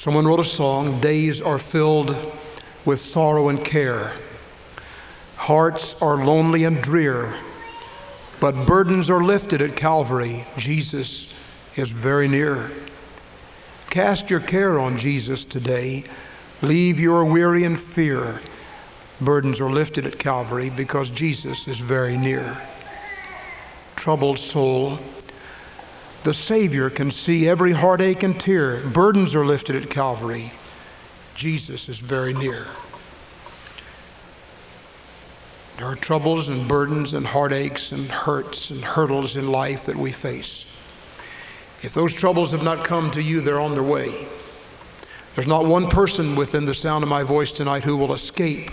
Someone wrote a song Days are filled with sorrow and care. Hearts are lonely and drear, but burdens are lifted at Calvary. Jesus is very near. Cast your care on Jesus today. Leave your weary and fear. Burdens are lifted at Calvary because Jesus is very near. Troubled soul, the Savior can see every heartache and tear. Burdens are lifted at Calvary. Jesus is very near. There are troubles and burdens and heartaches and hurts and hurdles in life that we face. If those troubles have not come to you, they're on their way. There's not one person within the sound of my voice tonight who will escape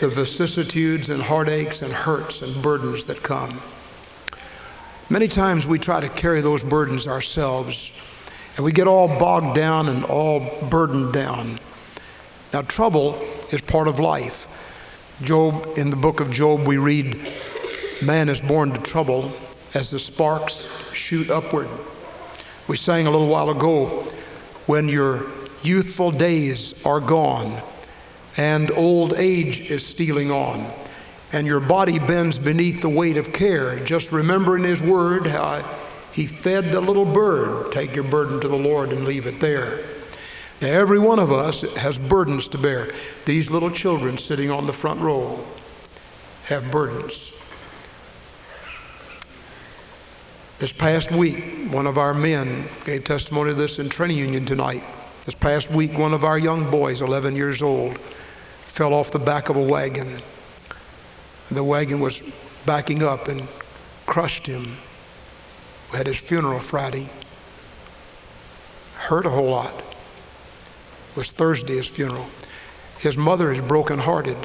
the vicissitudes and heartaches and hurts and burdens that come. Many times we try to carry those burdens ourselves and we get all bogged down and all burdened down. Now, trouble is part of life. Job, in the book of Job, we read, Man is born to trouble as the sparks shoot upward. We sang a little while ago, When your youthful days are gone and old age is stealing on and your body bends beneath the weight of care. Just remembering His Word how He fed the little bird. Take your burden to the Lord and leave it there. Now, every one of us has burdens to bear. These little children sitting on the front row have burdens. This past week, one of our men gave testimony to this in training union tonight. This past week, one of our young boys, 11 years old, fell off the back of a wagon the wagon was backing up and crushed him. We had his funeral Friday. Hurt a whole lot. It was Thursday, his funeral. His mother is brokenhearted.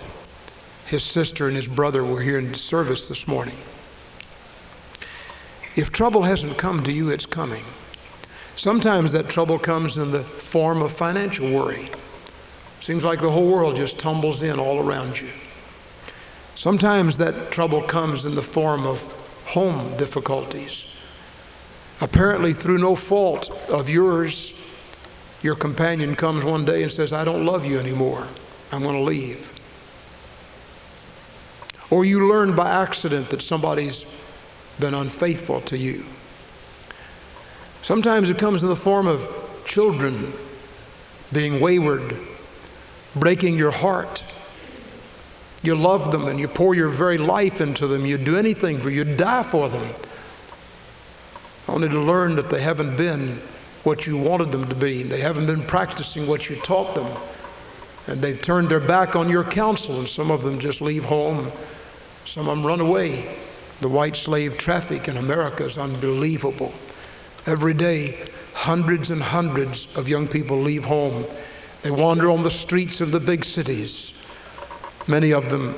His sister and his brother were here in service this morning. If trouble hasn't come to you, it's coming. Sometimes that trouble comes in the form of financial worry. Seems like the whole world just tumbles in all around you. Sometimes that trouble comes in the form of home difficulties. Apparently, through no fault of yours, your companion comes one day and says, I don't love you anymore. I'm going to leave. Or you learn by accident that somebody's been unfaithful to you. Sometimes it comes in the form of children being wayward, breaking your heart you love them and you pour your very life into them. You do anything for you, die for them. Only to learn that they haven't been what you wanted them to be. They haven't been practicing what you taught them. And they've turned their back on your counsel, and some of them just leave home. Some of them run away. The white slave traffic in America is unbelievable. Every day, hundreds and hundreds of young people leave home. They wander on the streets of the big cities. Many of them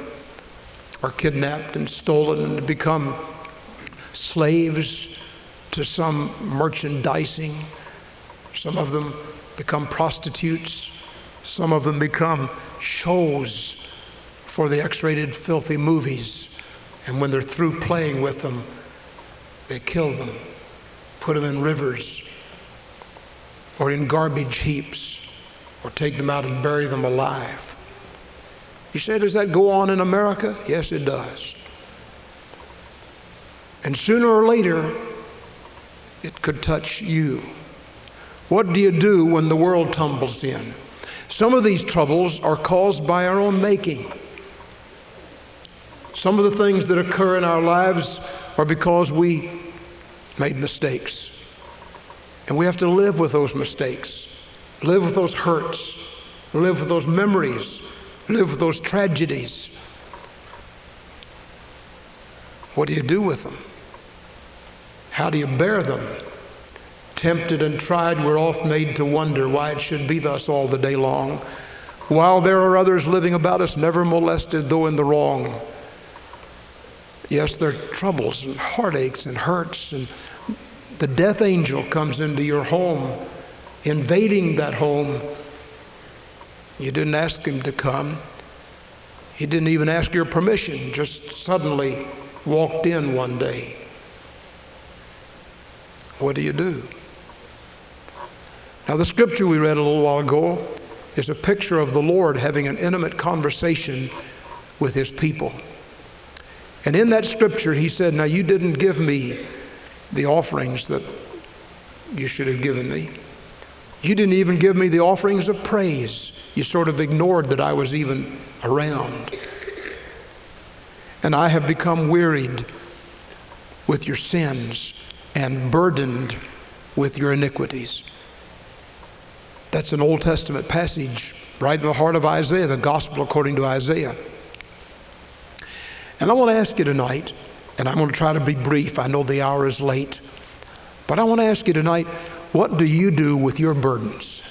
are kidnapped and stolen and become slaves to some merchandising. Some of them become prostitutes. Some of them become shows for the X rated filthy movies. And when they're through playing with them, they kill them, put them in rivers or in garbage heaps, or take them out and bury them alive. You say, does that go on in America? Yes, it does. And sooner or later, it could touch you. What do you do when the world tumbles in? Some of these troubles are caused by our own making. Some of the things that occur in our lives are because we made mistakes. And we have to live with those mistakes, live with those hurts, live with those memories live with those tragedies. What do you do with them? How do you bear them? Tempted and tried, we're oft made to wonder why it should be thus all the day long, while there are others living about us never molested, though in the wrong. Yes, there are troubles and heartaches and hurts, and the death angel comes into your home, invading that home you didn't ask him to come. He didn't even ask your permission, just suddenly walked in one day. What do you do? Now, the scripture we read a little while ago is a picture of the Lord having an intimate conversation with his people. And in that scripture, he said, Now you didn't give me the offerings that you should have given me. You didn't even give me the offerings of praise. You sort of ignored that I was even around. And I have become wearied with your sins and burdened with your iniquities. That's an Old Testament passage right in the heart of Isaiah, the gospel according to Isaiah. And I want to ask you tonight, and I'm going to try to be brief. I know the hour is late. But I want to ask you tonight, what do you do with your burdens?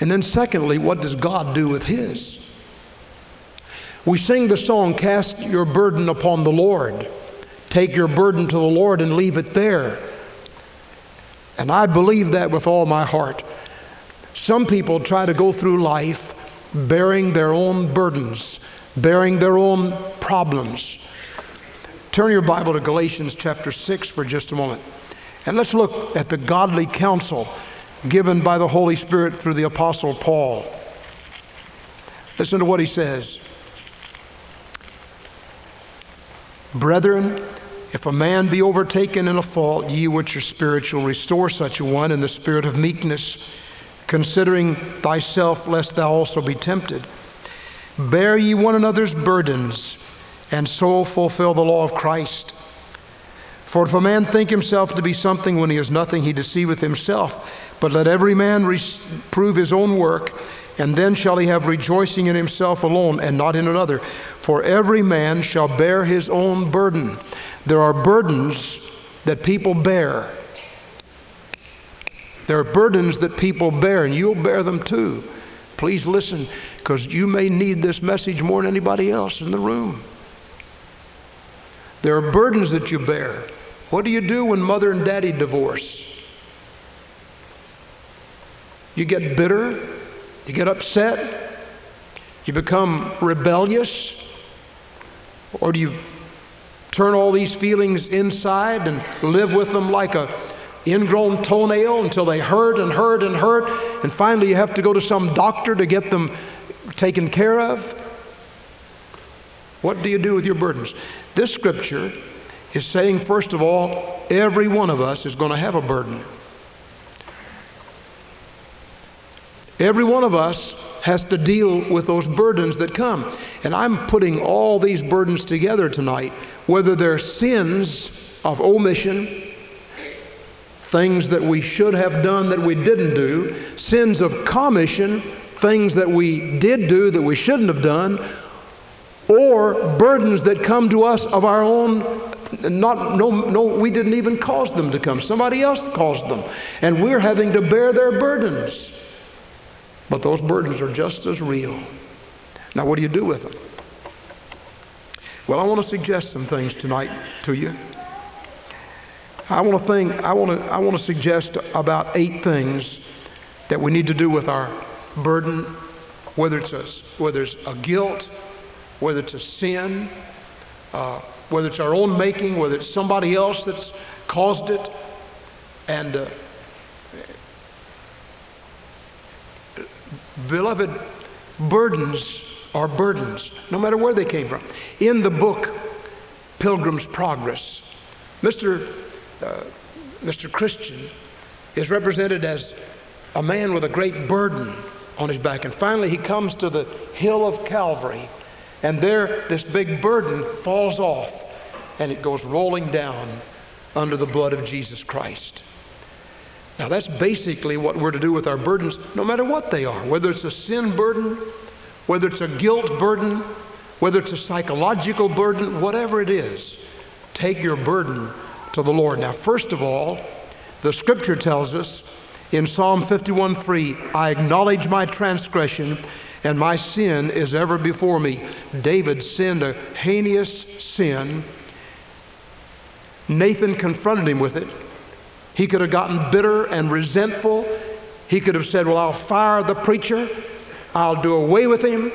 And then, secondly, what does God do with His? We sing the song, Cast Your Burden Upon the Lord. Take your burden to the Lord and leave it there. And I believe that with all my heart. Some people try to go through life bearing their own burdens, bearing their own problems. Turn your Bible to Galatians chapter 6 for just a moment. And let's look at the godly counsel given by the Holy Spirit through the Apostle Paul. Listen to what he says Brethren, if a man be overtaken in a fault, ye which are spiritual, restore such a one in the spirit of meekness, considering thyself, lest thou also be tempted. Bear ye one another's burdens, and so fulfill the law of Christ. For if a man think himself to be something when he is nothing, he deceiveth himself. But let every man prove his own work, and then shall he have rejoicing in himself alone and not in another. For every man shall bear his own burden. There are burdens that people bear. There are burdens that people bear, and you'll bear them too. Please listen, because you may need this message more than anybody else in the room. There are burdens that you bear. What do you do when mother and daddy divorce? You get bitter, you get upset, you become rebellious, or do you turn all these feelings inside and live with them like a ingrown toenail until they hurt and hurt and hurt, and finally you have to go to some doctor to get them taken care of? What do you do with your burdens? This scripture is saying, first of all, every one of us is going to have a burden. Every one of us has to deal with those burdens that come. And I'm putting all these burdens together tonight, whether they're sins of omission, things that we should have done that we didn't do, sins of commission, things that we did do that we shouldn't have done, or burdens that come to us of our own not no no we didn't even cause them to come somebody else caused them and we're having to bear their burdens but those burdens are just as real. Now, what do you do with them? Well, I want to suggest some things tonight to you. I want to think, I want to, I want to suggest about eight things that we need to do with our burden, whether it's a, whether it's a guilt, whether it's a sin, uh, whether it's our own making, whether it's somebody else that's caused it, and uh, Beloved, burdens are burdens, no matter where they came from. In the book Pilgrim's Progress, Mr. Uh, Mr. Christian is represented as a man with a great burden on his back. And finally, he comes to the hill of Calvary, and there, this big burden falls off and it goes rolling down under the blood of Jesus Christ. Now, that's basically what we're to do with our burdens, no matter what they are, whether it's a sin burden, whether it's a guilt burden, whether it's a psychological burden, whatever it is, take your burden to the Lord. Now, first of all, the scripture tells us in Psalm 51 3, I acknowledge my transgression and my sin is ever before me. David sinned a heinous sin. Nathan confronted him with it. He could have gotten bitter and resentful. He could have said, Well, I'll fire the preacher, I'll do away with him.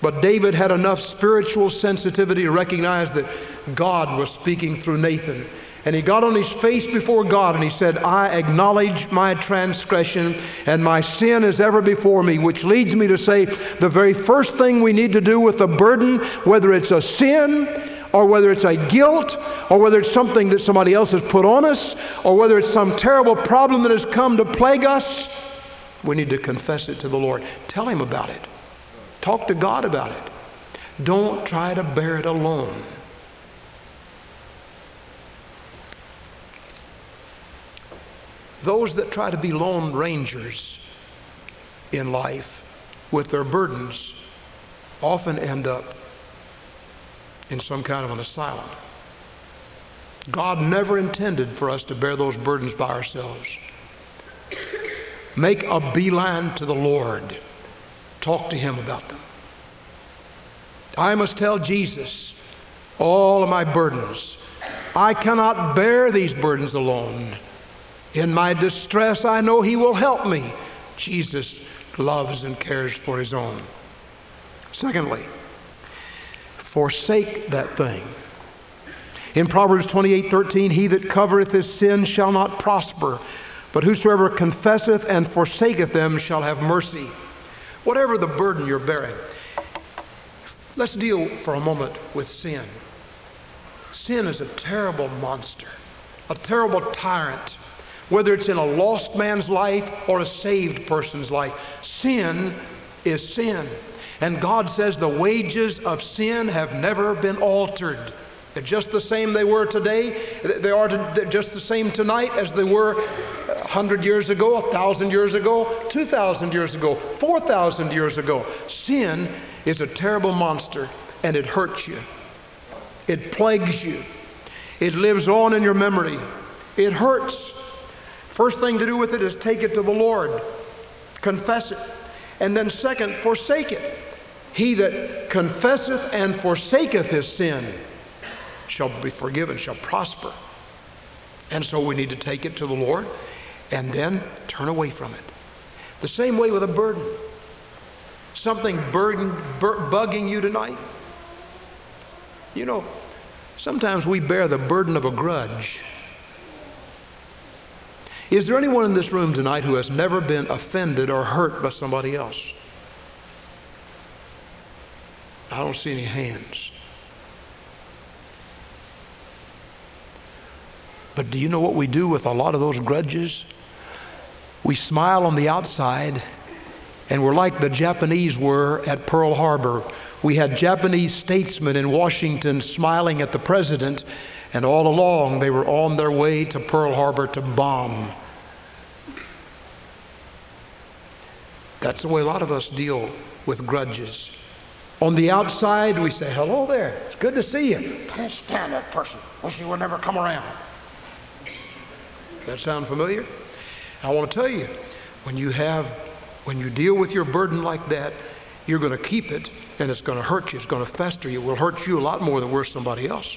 But David had enough spiritual sensitivity to recognize that God was speaking through Nathan. And he got on his face before God and he said, I acknowledge my transgression and my sin is ever before me, which leads me to say the very first thing we need to do with a burden, whether it's a sin or whether it's a guilt or whether it's something that somebody else has put on us or whether it's some terrible problem that has come to plague us, we need to confess it to the Lord. Tell Him about it. Talk to God about it. Don't try to bear it alone. Those that try to be lone rangers in life with their burdens often end up in some kind of an asylum. God never intended for us to bear those burdens by ourselves. Make a beeline to the Lord. Talk to Him about them. I must tell Jesus all of my burdens. I cannot bear these burdens alone. In my distress, I know He will help me. Jesus loves and cares for His own. Secondly, forsake that thing. In Proverbs 28 13, he that covereth his sin shall not prosper, but whosoever confesseth and forsaketh them shall have mercy. Whatever the burden you're bearing, let's deal for a moment with sin. Sin is a terrible monster, a terrible tyrant whether it's in a lost man's life or a saved person's life. Sin is sin. And God says the wages of sin have never been altered. They're just the same they were today. They are just the same tonight as they were 100 years ago, 1,000 years ago, 2,000 years ago, 4,000 years ago. Sin is a terrible monster and it hurts you. It plagues you. It lives on in your memory. It hurts. First thing to do with it is take it to the Lord, confess it. And then, second, forsake it. He that confesseth and forsaketh his sin shall be forgiven, shall prosper. And so we need to take it to the Lord and then turn away from it. The same way with a burden. Something burden, bur- bugging you tonight. You know, sometimes we bear the burden of a grudge. Is there anyone in this room tonight who has never been offended or hurt by somebody else? I don't see any hands. But do you know what we do with a lot of those grudges? We smile on the outside, and we're like the Japanese were at Pearl Harbor. We had Japanese statesmen in Washington smiling at the president, and all along they were on their way to Pearl Harbor to bomb. That's the way a lot of us deal with grudges. On the outside, we say, hello there. It's good to see you. Can't stand that person. Wish he would never come around. That sound familiar? I want to tell you, when you have, when you deal with your burden like that, you're going to keep it and it's going to hurt you. It's going to fester you. It will hurt you a lot more than worse somebody else.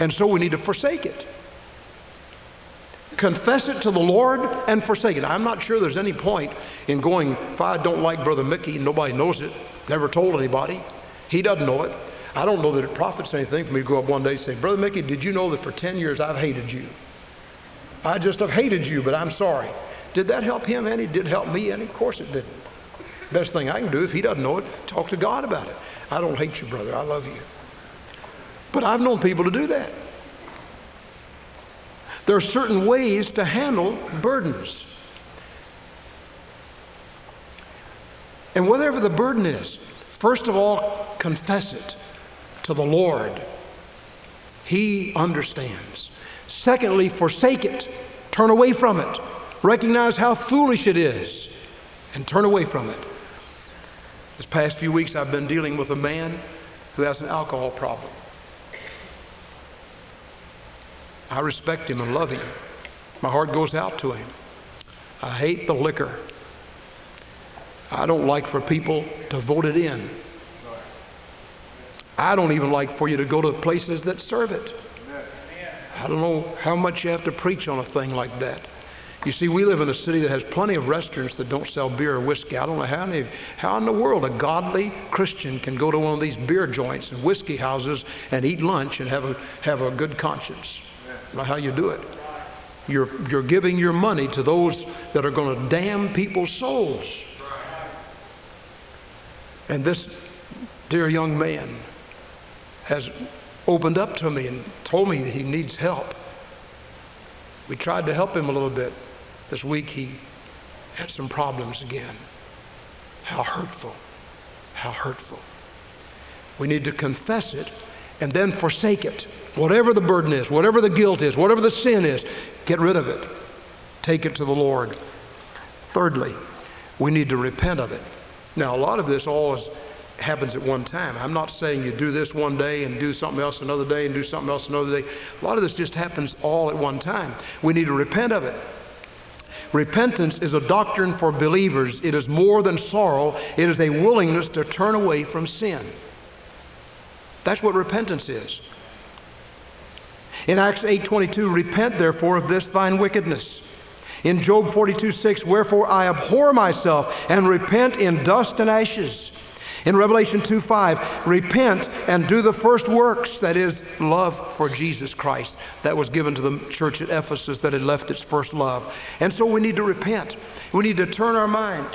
And so we need to forsake it confess it to the Lord and forsake it. I'm not sure there's any point in going, if I don't like Brother Mickey, nobody knows it, never told anybody, he doesn't know it. I don't know that it profits anything for me to go up one day and say, Brother Mickey, did you know that for 10 years I've hated you? I just have hated you, but I'm sorry. Did that help him any? Did it help me any? Of course it didn't. Best thing I can do if he doesn't know it, talk to God about it. I don't hate you, brother. I love you. But I've known people to do that. There are certain ways to handle burdens. And whatever the burden is, first of all, confess it to the Lord. He understands. Secondly, forsake it. Turn away from it. Recognize how foolish it is and turn away from it. This past few weeks, I've been dealing with a man who has an alcohol problem. I respect him and love him. My heart goes out to him. I hate the liquor. I don't like for people to vote it in. I don't even like for you to go to places that serve it. I don't know how much you have to preach on a thing like that. You see, we live in a city that has plenty of restaurants that don't sell beer or whiskey. I don't know how, any, how in the world a godly Christian can go to one of these beer joints and whiskey houses and eat lunch and have a, have a good conscience. Not how you do it. You're, you're giving your money to those that are going to damn people's souls. And this dear young man has opened up to me and told me he needs help. We tried to help him a little bit. This week he had some problems again. How hurtful. How hurtful. We need to confess it and then forsake it. Whatever the burden is, whatever the guilt is, whatever the sin is, get rid of it. Take it to the Lord. Thirdly, we need to repent of it. Now, a lot of this all happens at one time. I'm not saying you do this one day and do something else another day and do something else another day. A lot of this just happens all at one time. We need to repent of it. Repentance is a doctrine for believers. It is more than sorrow, it is a willingness to turn away from sin. That's what repentance is. In Acts 8:22, repent therefore of this thine wickedness. In Job 42, 6, wherefore I abhor myself and repent in dust and ashes. In Revelation 2 5, repent and do the first works, that is, love for Jesus Christ, that was given to the church at Ephesus that had left its first love. And so we need to repent. We need to turn our mind,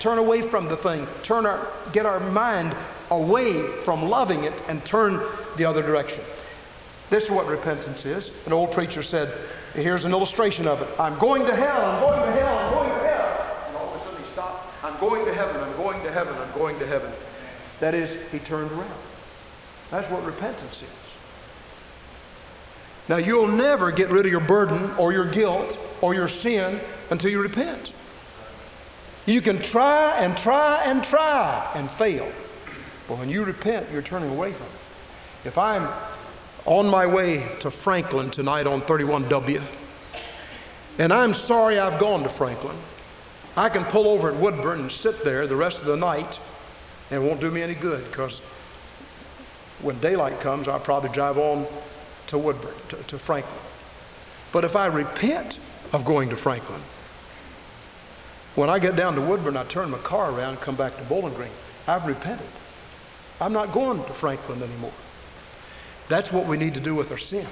turn away from the thing, turn our, get our mind away from loving it and turn the other direction. This is what repentance is. An old preacher said, here's an illustration of it. I'm going to hell, I'm going to hell, I'm going to hell. And all of a sudden he stopped. I'm going to heaven, I'm going to heaven, I'm going to heaven. That is, he turned around. That's what repentance is. Now, you'll never get rid of your burden or your guilt or your sin until you repent. You can try and try and try and fail. But when you repent, you're turning away from it. If I'm on my way to Franklin tonight on 31W, and I'm sorry I've gone to Franklin, I can pull over at Woodburn and sit there the rest of the night and it won't do me any good because when daylight comes, I'll probably drive on to Woodburn, to, to Franklin. But if I repent of going to Franklin, when I get down to Woodburn, I turn my car around and come back to Bowling Green. I've repented. I'm not going to Franklin anymore. That's what we need to do with our sin.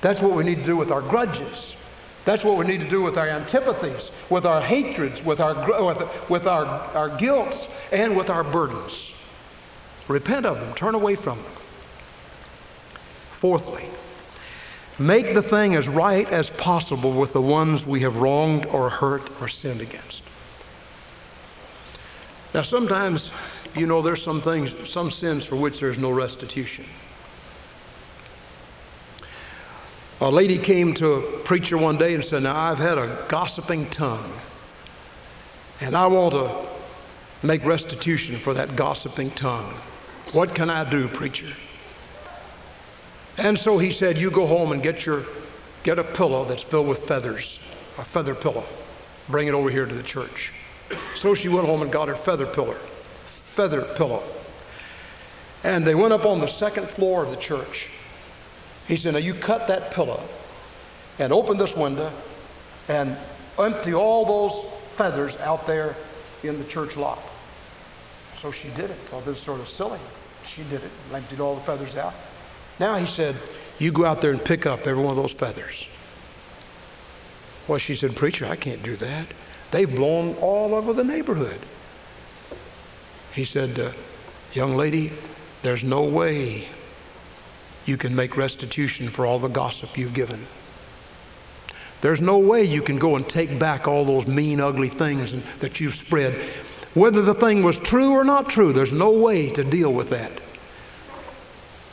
That's what we need to do with our grudges. That's what we need to do with our antipathies, with our hatreds, with our, with, with our, our guilts, and with our burdens. Repent of them, turn away from them. Fourthly, make the thing as right as possible with the ones we have wronged or hurt or sinned against. Now, sometimes, you know, there's some things, some sins for which there's no restitution. A lady came to a preacher one day and said, Now I've had a gossiping tongue, and I want to make restitution for that gossiping tongue. What can I do, preacher? And so he said, You go home and get your get a pillow that's filled with feathers, a feather pillow. Bring it over here to the church. So she went home and got her feather pillow, feather pillow. And they went up on the second floor of the church. He said, Now you cut that pillow and open this window and empty all those feathers out there in the church lot. So she did it. Thought this was sort of silly. She did it, emptied all the feathers out. Now he said, You go out there and pick up every one of those feathers. Well, she said, Preacher, I can't do that. They've blown all over the neighborhood. He said, uh, Young lady, there's no way you can make restitution for all the gossip you've given. There's no way you can go and take back all those mean, ugly things that you've spread. Whether the thing was true or not true, there's no way to deal with that.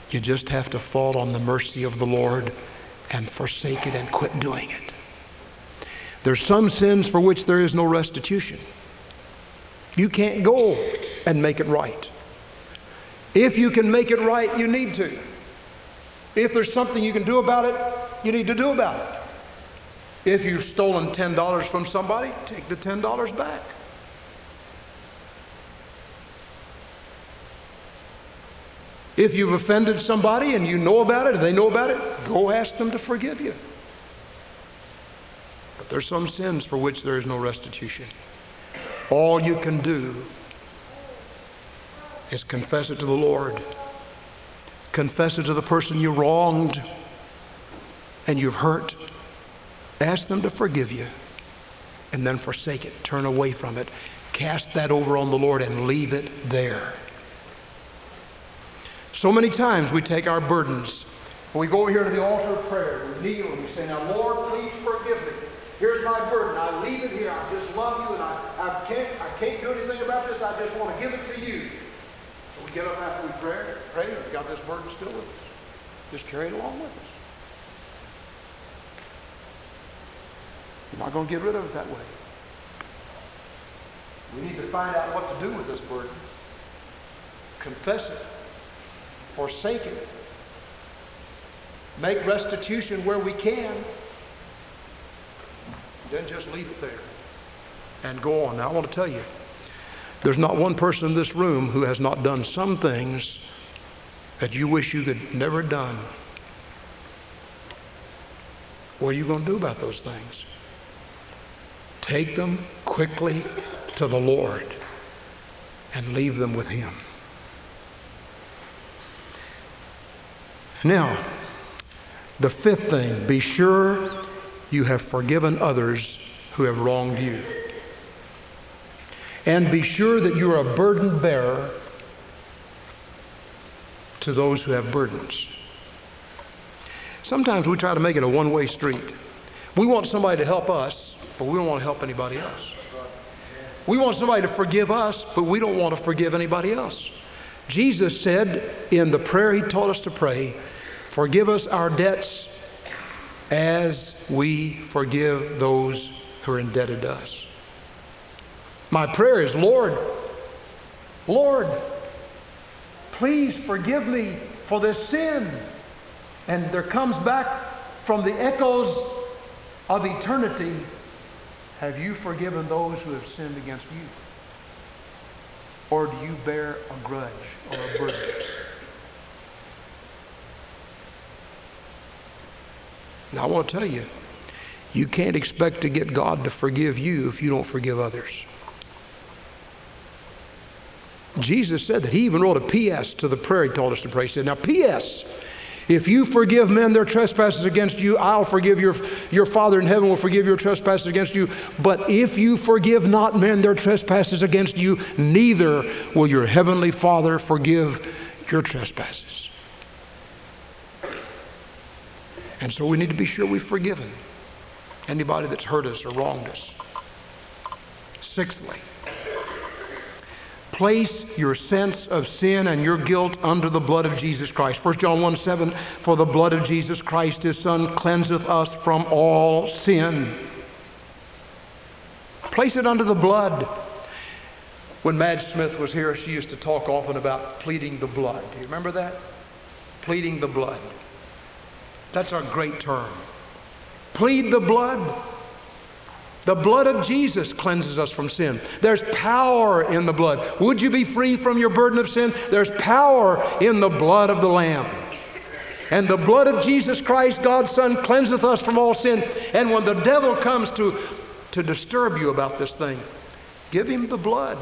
You just have to fall on the mercy of the Lord and forsake it and quit doing it. There's some sins for which there is no restitution. You can't go and make it right. If you can make it right, you need to. If there's something you can do about it, you need to do about it. If you've stolen $10 from somebody, take the $10 back. If you've offended somebody and you know about it and they know about it, go ask them to forgive you. But there's some sins for which there is no restitution. All you can do is confess it to the Lord Confess it to the person you wronged. and you've hurt, ask them to forgive you and then forsake it. Turn away from it. Cast that over on the Lord and leave it there. So many times we take our burdens. We go here to the altar of prayer. We kneel and we say, Now, Lord, please forgive me. Here's my burden. I leave it here. I just love you and I, I, can't, I can't do anything about this. I just want to give it to you. Get up after we pray, pray and got this burden still with us. Just carry it along with us. You're not going to get rid of it that way. We need to find out what to do with this burden. Confess it. Forsake it. Make restitution where we can. Then just leave it there and go on. Now, I want to tell you, there's not one person in this room who has not done some things that you wish you could never done. What are you going to do about those things? Take them quickly to the Lord and leave them with Him. Now, the fifth thing be sure you have forgiven others who have wronged you. And be sure that you are a burden bearer to those who have burdens. Sometimes we try to make it a one way street. We want somebody to help us, but we don't want to help anybody else. We want somebody to forgive us, but we don't want to forgive anybody else. Jesus said in the prayer he taught us to pray, Forgive us our debts as we forgive those who are indebted to us. My prayer is, Lord, Lord, please forgive me for this sin. And there comes back from the echoes of eternity have you forgiven those who have sinned against you? Or do you bear a grudge or a burden? Now, I want to tell you, you can't expect to get God to forgive you if you don't forgive others. Jesus said that. He even wrote a P.S. to the prayer he told us to pray. He said, Now, P.S. If you forgive men their trespasses against you, I'll forgive your, your Father in heaven will forgive your trespasses against you. But if you forgive not men their trespasses against you, neither will your heavenly Father forgive your trespasses. And so we need to be sure we've forgiven anybody that's hurt us or wronged us. Sixthly, place your sense of sin and your guilt under the blood of Jesus Christ. 1 John 1 7, for the blood of Jesus Christ, his Son, cleanseth us from all sin. Place it under the blood. When Madge Smith was here, she used to talk often about pleading the blood. Do you remember that? Pleading the blood. That's our great term. Plead the blood. The blood of Jesus cleanses us from sin. There's power in the blood. Would you be free from your burden of sin? There's power in the blood of the Lamb. And the blood of Jesus Christ, God's Son, cleanseth us from all sin. And when the devil comes to, to disturb you about this thing, give him the blood.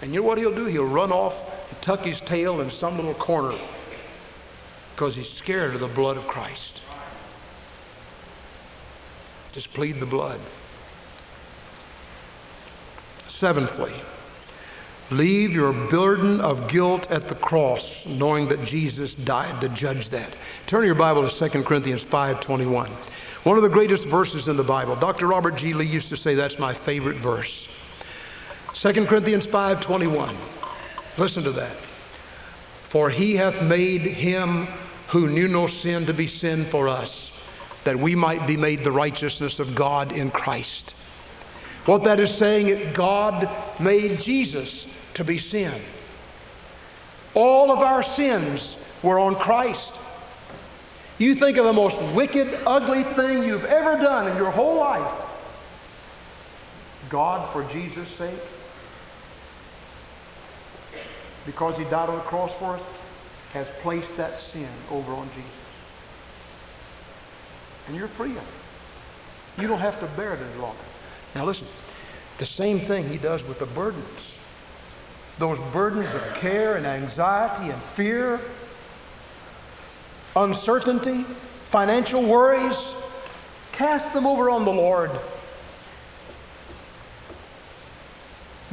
And you know what he'll do? He'll run off and tuck his tail in some little corner because he's scared of the blood of Christ. Just plead the blood. Seventhly, leave your burden of guilt at the cross, knowing that Jesus died to judge that. Turn your Bible to 2 Corinthians 5:21. One of the greatest verses in the Bible. Dr. Robert G. Lee used to say that's my favorite verse. 2 Corinthians 5:21. Listen to that. For he hath made him who knew no sin to be sin for us, that we might be made the righteousness of God in Christ. What that is saying is God made Jesus to be sin. All of our sins were on Christ. You think of the most wicked, ugly thing you've ever done in your whole life. God, for Jesus' sake, because He died on the cross for us, has placed that sin over on Jesus. And you're free of it. You don't have to bear it any longer. Now listen, the same thing he does with the burdens. Those burdens of care and anxiety and fear, uncertainty, financial worries, cast them over on the Lord.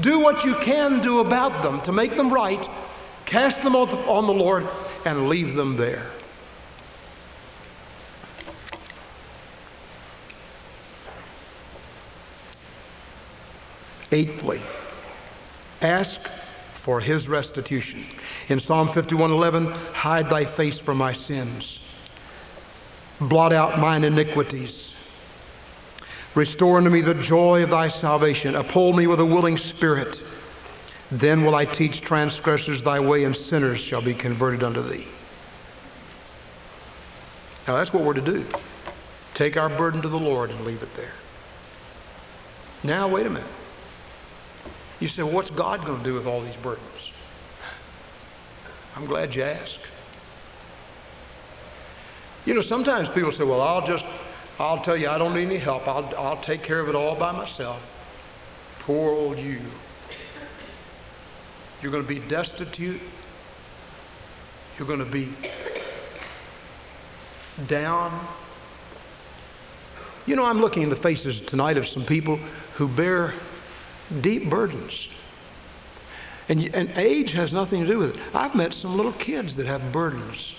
Do what you can do about them to make them right. Cast them on the, Lord and leave them there. Eighthly, ask for his restitution. In Psalm 51:11, hide thy face from my sins. Blot out mine iniquities. Restore unto me the joy of thy salvation. Uphold me with a willing spirit. Then will I teach transgressors thy way, and sinners shall be converted unto thee. Now that's what we're to do. Take our burden to the Lord and leave it there. Now, wait a minute. You say, well, what's God going to do with all these burdens? I'm glad you asked. You know, sometimes people say, well, I'll just, I'll tell you, I don't need any help. I'll, I'll take care of it all by myself. Poor old you. You're going to be destitute. You're going to be down. You know, I'm looking in the faces tonight of some people who bear deep burdens. And, and age has nothing to do with it. I've met some little kids that have burdens,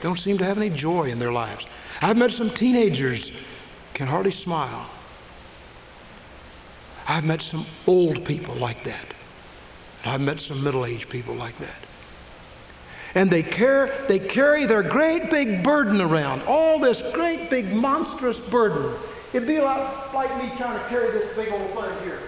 don't seem to have any joy in their lives. I've met some teenagers can hardly smile. I've met some old people like that. I've met some middle-aged people like that. And they, care, they carry their great big burden around, all this great big monstrous burden. It'd be like, like me trying to carry this big old thing here.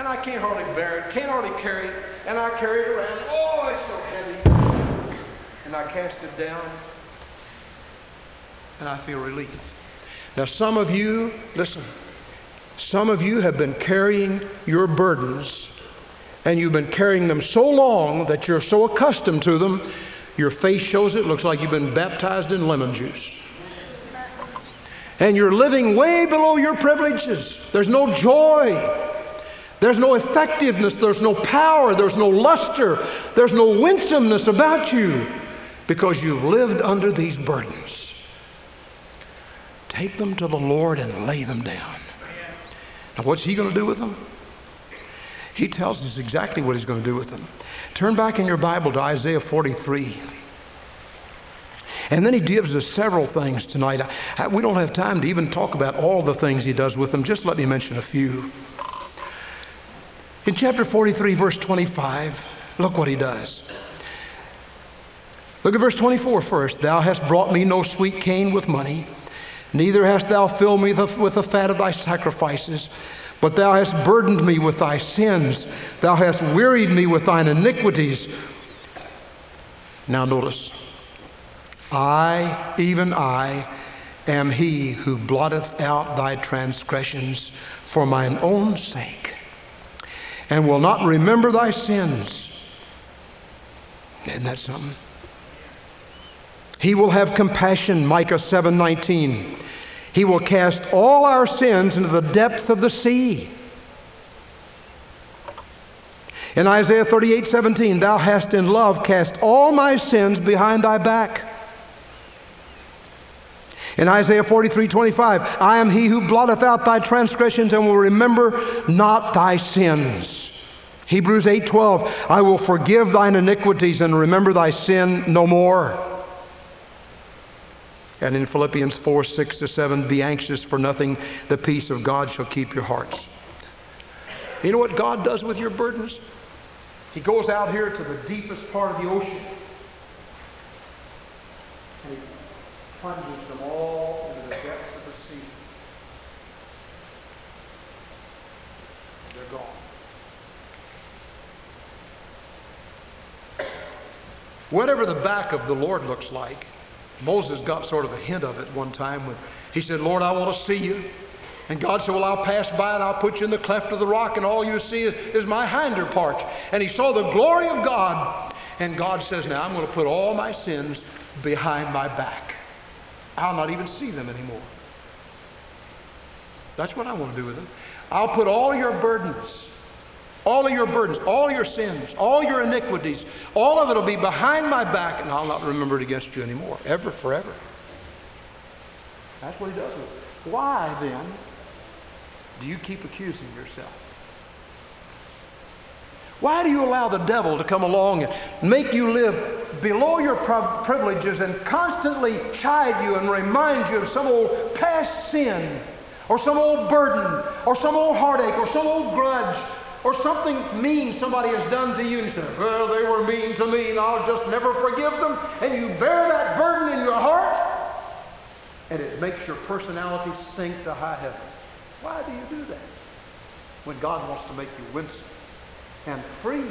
and I can't hardly bear it, can't hardly carry it, and I carry it around. Oh, it's so heavy. And I cast it down, and I feel relief. Now, some of you, listen, some of you have been carrying your burdens, and you've been carrying them so long that you're so accustomed to them, your face shows it, looks like you've been baptized in lemon juice. And you're living way below your privileges. There's no joy. There's no effectiveness, there's no power, there's no luster, there's no winsomeness about you because you've lived under these burdens. Take them to the Lord and lay them down. Now, what's He going to do with them? He tells us exactly what He's going to do with them. Turn back in your Bible to Isaiah 43. And then he gives us several things tonight. we don't have time to even talk about all the things he does with them. Just let me mention a few. In chapter 43, verse 25, look what he does. Look at verse 24 first. Thou hast brought me no sweet cane with money, neither hast thou filled me with the fat of thy sacrifices, but thou hast burdened me with thy sins. Thou hast wearied me with thine iniquities. Now notice, I, even I, am he who blotteth out thy transgressions for mine own sake and will not remember thy sins. Isn't that something? He will have compassion, Micah 7:19. He will cast all our sins into the depths of the sea. In Isaiah 38 17, thou hast in love cast all my sins behind thy back. In Isaiah 43 25, I am he who blotteth out thy transgressions and will remember not thy sins. Hebrews 8 12, I will forgive thine iniquities and remember thy sin no more. And in Philippians 4 6 to 7, be anxious for nothing, the peace of God shall keep your hearts. You know what God does with your burdens? He goes out here to the deepest part of the ocean And he plunges them all into the depths of the sea. They're gone. Whatever the back of the Lord looks like, Moses got sort of a hint of it one time when he said, Lord, I want to see you. And God said, Well, I'll pass by and I'll put you in the cleft of the rock, and all you see is, is my hinder part. And he saw the glory of God. And God says, Now I'm going to put all my sins behind my back. I'll not even see them anymore. That's what I want to do with them. I'll put all your burdens All of your burdens, all your sins, all your iniquities, all of it will be behind my back, and I'll not remember it against you anymore, ever, forever. That's what he does with it. Why then do you keep accusing yourself? Why do you allow the devil to come along and make you live below your privileges and constantly chide you and remind you of some old past sin or some old burden or some old heartache or some old grudge or something mean somebody has done to you and you say, well, they were mean to me and I'll just never forgive them. And you bear that burden in your heart and it makes your personality sink to high heaven. Why do you do that? When God wants to make you winsome and free.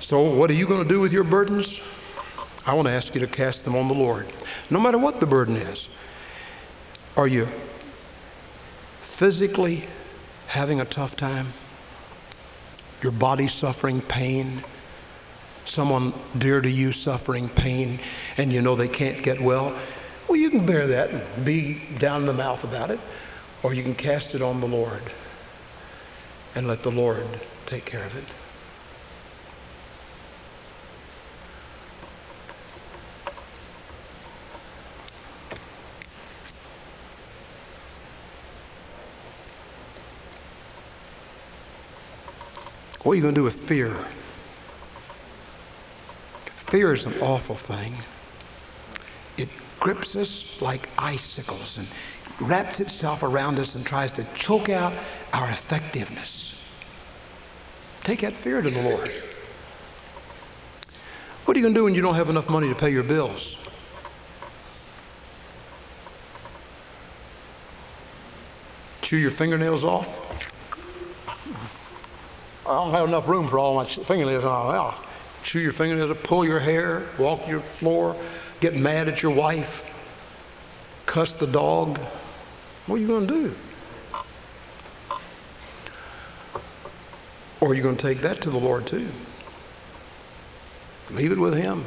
So, what are you going to do with your burdens? I want to ask you to cast them on the Lord, no matter what the burden is. Are you physically having a tough time? Your body suffering pain? Someone dear to you suffering pain and you know they can't get well? Well, you can bear that and be down in the mouth about it, or you can cast it on the Lord and let the Lord take care of it. What are you going to do with fear? Fear is an awful thing. It grips us like icicles and wraps itself around us and tries to choke out our effectiveness. Take that fear to the Lord. What are you going to do when you don't have enough money to pay your bills? Chew your fingernails off? I don't have enough room for all my fingernails. Oh, chew your fingernails, pull your hair, walk your floor, get mad at your wife, cuss the dog. What are you going to do? Or are you going to take that to the Lord too? Leave it with Him.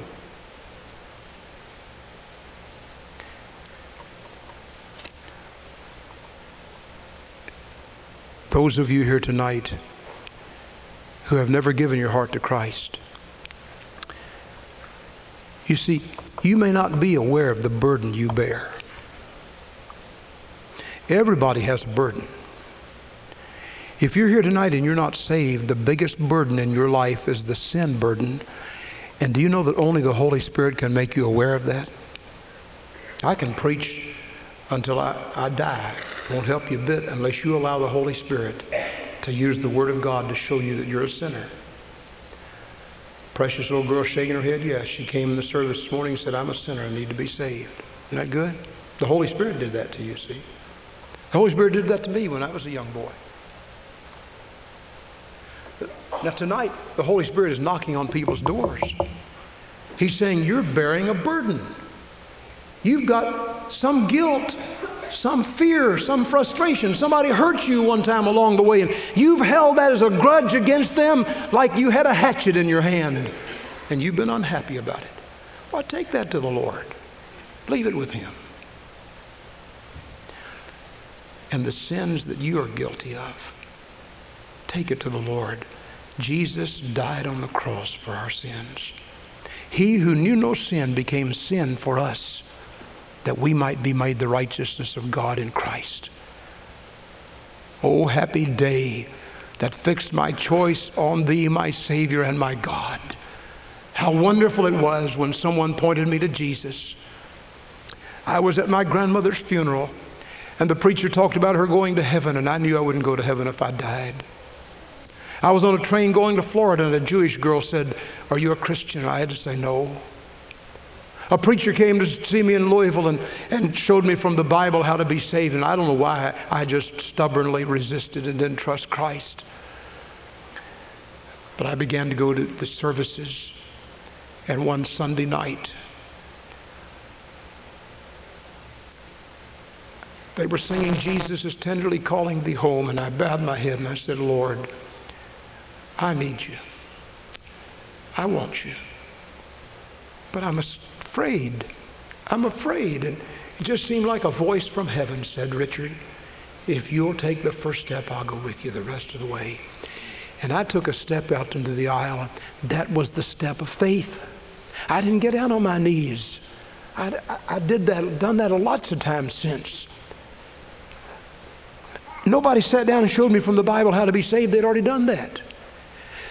Those of you here tonight who have never given your heart to Christ. You see, you may not be aware of the burden you bear. Everybody has a burden. If you're here tonight and you're not saved, the biggest burden in your life is the sin burden. And do you know that only the Holy Spirit can make you aware of that? I can preach until I, I die. Won't help you a bit unless you allow the Holy Spirit to use the Word of God to show you that you're a sinner. Precious little girl shaking her head, yes. She came in the service this morning and said, I'm a sinner. I need to be saved. Isn't that good? The Holy Spirit did that to you, see? The Holy Spirit did that to me when I was a young boy. Now, tonight, the Holy Spirit is knocking on people's doors. He's saying, You're bearing a burden. You've got some guilt some fear, some frustration. Somebody hurt you one time along the way, and you've held that as a grudge against them like you had a hatchet in your hand, and you've been unhappy about it. Well, take that to the Lord. Leave it with Him. And the sins that you are guilty of, take it to the Lord. Jesus died on the cross for our sins. He who knew no sin became sin for us that we might be made the righteousness of God in Christ. Oh, happy day that fixed my choice on Thee, my Savior and my God. How wonderful it was when someone pointed me to Jesus. I was at my grandmother's funeral, and the preacher talked about her going to heaven, and I knew I wouldn't go to heaven if I died. I was on a train going to Florida, and a Jewish girl said, Are you a Christian? I had to say, No. A preacher came to see me in Louisville and, and showed me from the Bible how to be saved. And I don't know why I just stubbornly resisted and didn't trust Christ. But I began to go to the services. And one Sunday night, they were singing, Jesus is tenderly calling thee home. And I bowed my head and I said, Lord, I need you. I want you. But I must afraid. I'm afraid. And It just seemed like a voice from heaven said, Richard, if you'll take the first step, I'll go with you the rest of the way. And I took a step out into the aisle. That was the step of faith. I didn't get down on my knees. I, I, I did that, done that lots of times since. Nobody sat down and showed me from the Bible how to be saved. They'd already done that.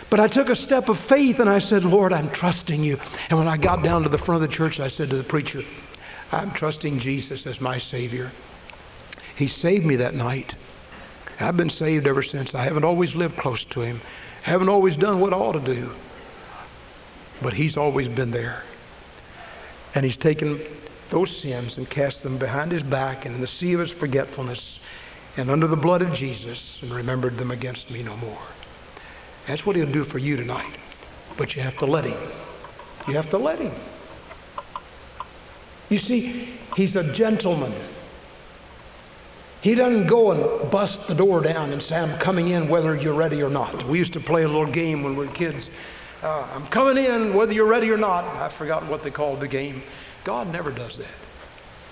But I took a step of faith and I said, Lord, I'm trusting you. And when I got down to the front of the church, I said to the preacher, I'm trusting Jesus as my Savior. He saved me that night. I've been saved ever since. I haven't always lived close to Him, I haven't always done what I ought to do. But He's always been there. And He's taken those sins and cast them behind His back and in the sea of His forgetfulness and under the blood of Jesus and remembered them against me no more. That's what He'll do for you tonight. But you have to let Him. You have to let Him. You see, He's a gentleman. He doesn't go and bust the door down and say, I'm coming in whether you're ready or not. We used to play a little game when we were kids. Uh, I'm coming in whether you're ready or not. I've forgotten what they called the game. God never does that.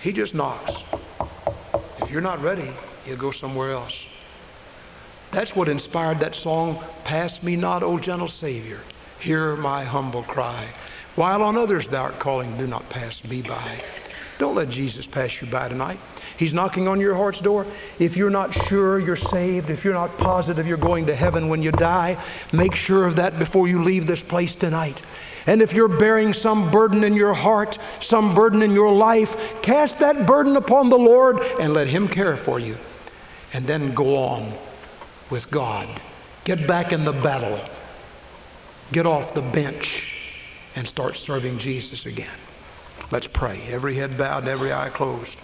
He just knocks. If you're not ready, he'll go somewhere else. That's what inspired that song, Pass Me Not, O Gentle Savior. Hear my humble cry. While on others thou art calling, do not pass me by. Don't let Jesus pass you by tonight. He's knocking on your heart's door. If you're not sure you're saved, if you're not positive you're going to heaven when you die, make sure of that before you leave this place tonight. And if you're bearing some burden in your heart, some burden in your life, cast that burden upon the Lord and let Him care for you. And then go on with God. Get back in the battle. Get off the bench and start serving Jesus again. Let's pray. Every head bowed, every eye closed.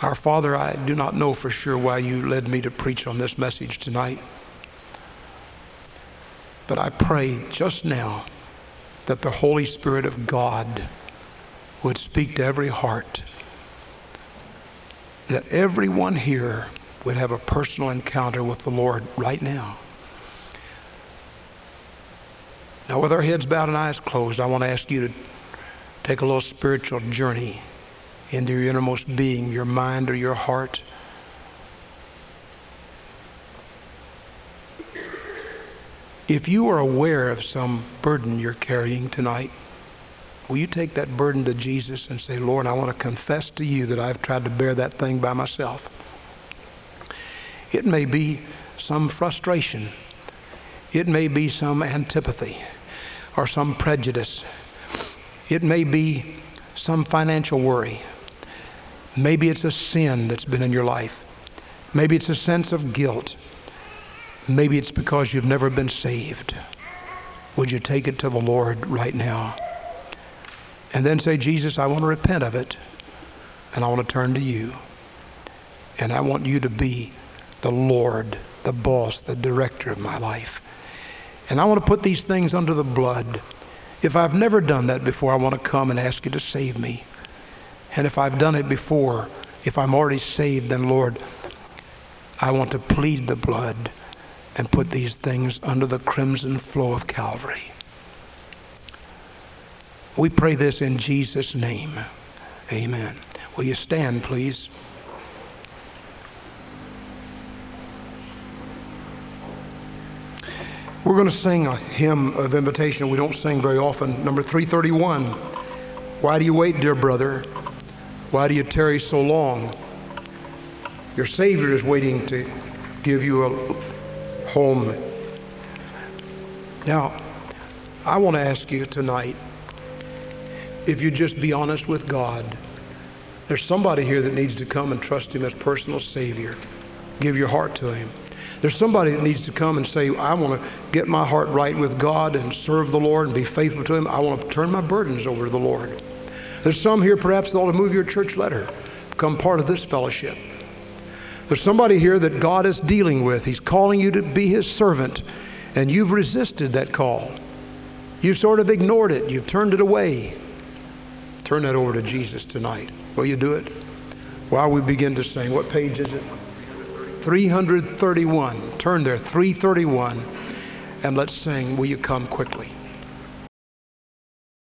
Our Father, I do not know for sure why you led me to preach on this message tonight. But I pray just now that the Holy Spirit of God would speak to every heart, that everyone here would have a personal encounter with the Lord right now. Now, with our heads bowed and eyes closed, I want to ask you to take a little spiritual journey into your innermost being, your mind or your heart. If you are aware of some burden you're carrying tonight, will you take that burden to Jesus and say, Lord, I want to confess to you that I've tried to bear that thing by myself? It may be some frustration. It may be some antipathy or some prejudice. It may be some financial worry. Maybe it's a sin that's been in your life. Maybe it's a sense of guilt. Maybe it's because you've never been saved. Would you take it to the Lord right now? And then say, Jesus, I want to repent of it, and I want to turn to you. And I want you to be the Lord, the boss, the director of my life. And I want to put these things under the blood. If I've never done that before, I want to come and ask you to save me. And if I've done it before, if I'm already saved, then Lord, I want to plead the blood and put these things under the crimson flow of Calvary. We pray this in Jesus' name. Amen. Will you stand, please? We're going to sing a hymn of invitation we don't sing very often, number 331. Why do you wait, dear brother? Why do you tarry so long? Your Savior is waiting to give you a home. Now, I want to ask you tonight if you just be honest with God. There's somebody here that needs to come and trust Him as personal Savior. Give your heart to Him. There's somebody that needs to come and say, I want to get my heart right with God and serve the Lord and be faithful to Him. I want to turn my burdens over to the Lord. There's some here perhaps that ought to move your church letter, become part of this fellowship. There's somebody here that God is dealing with. He's calling you to be His servant, and you've resisted that call. You've sort of ignored it. You've turned it away. Turn that over to Jesus tonight. Will you do it? While we begin to sing, what page is it? 331. Turn there, 331. and let's sing, Will You Come Quickly?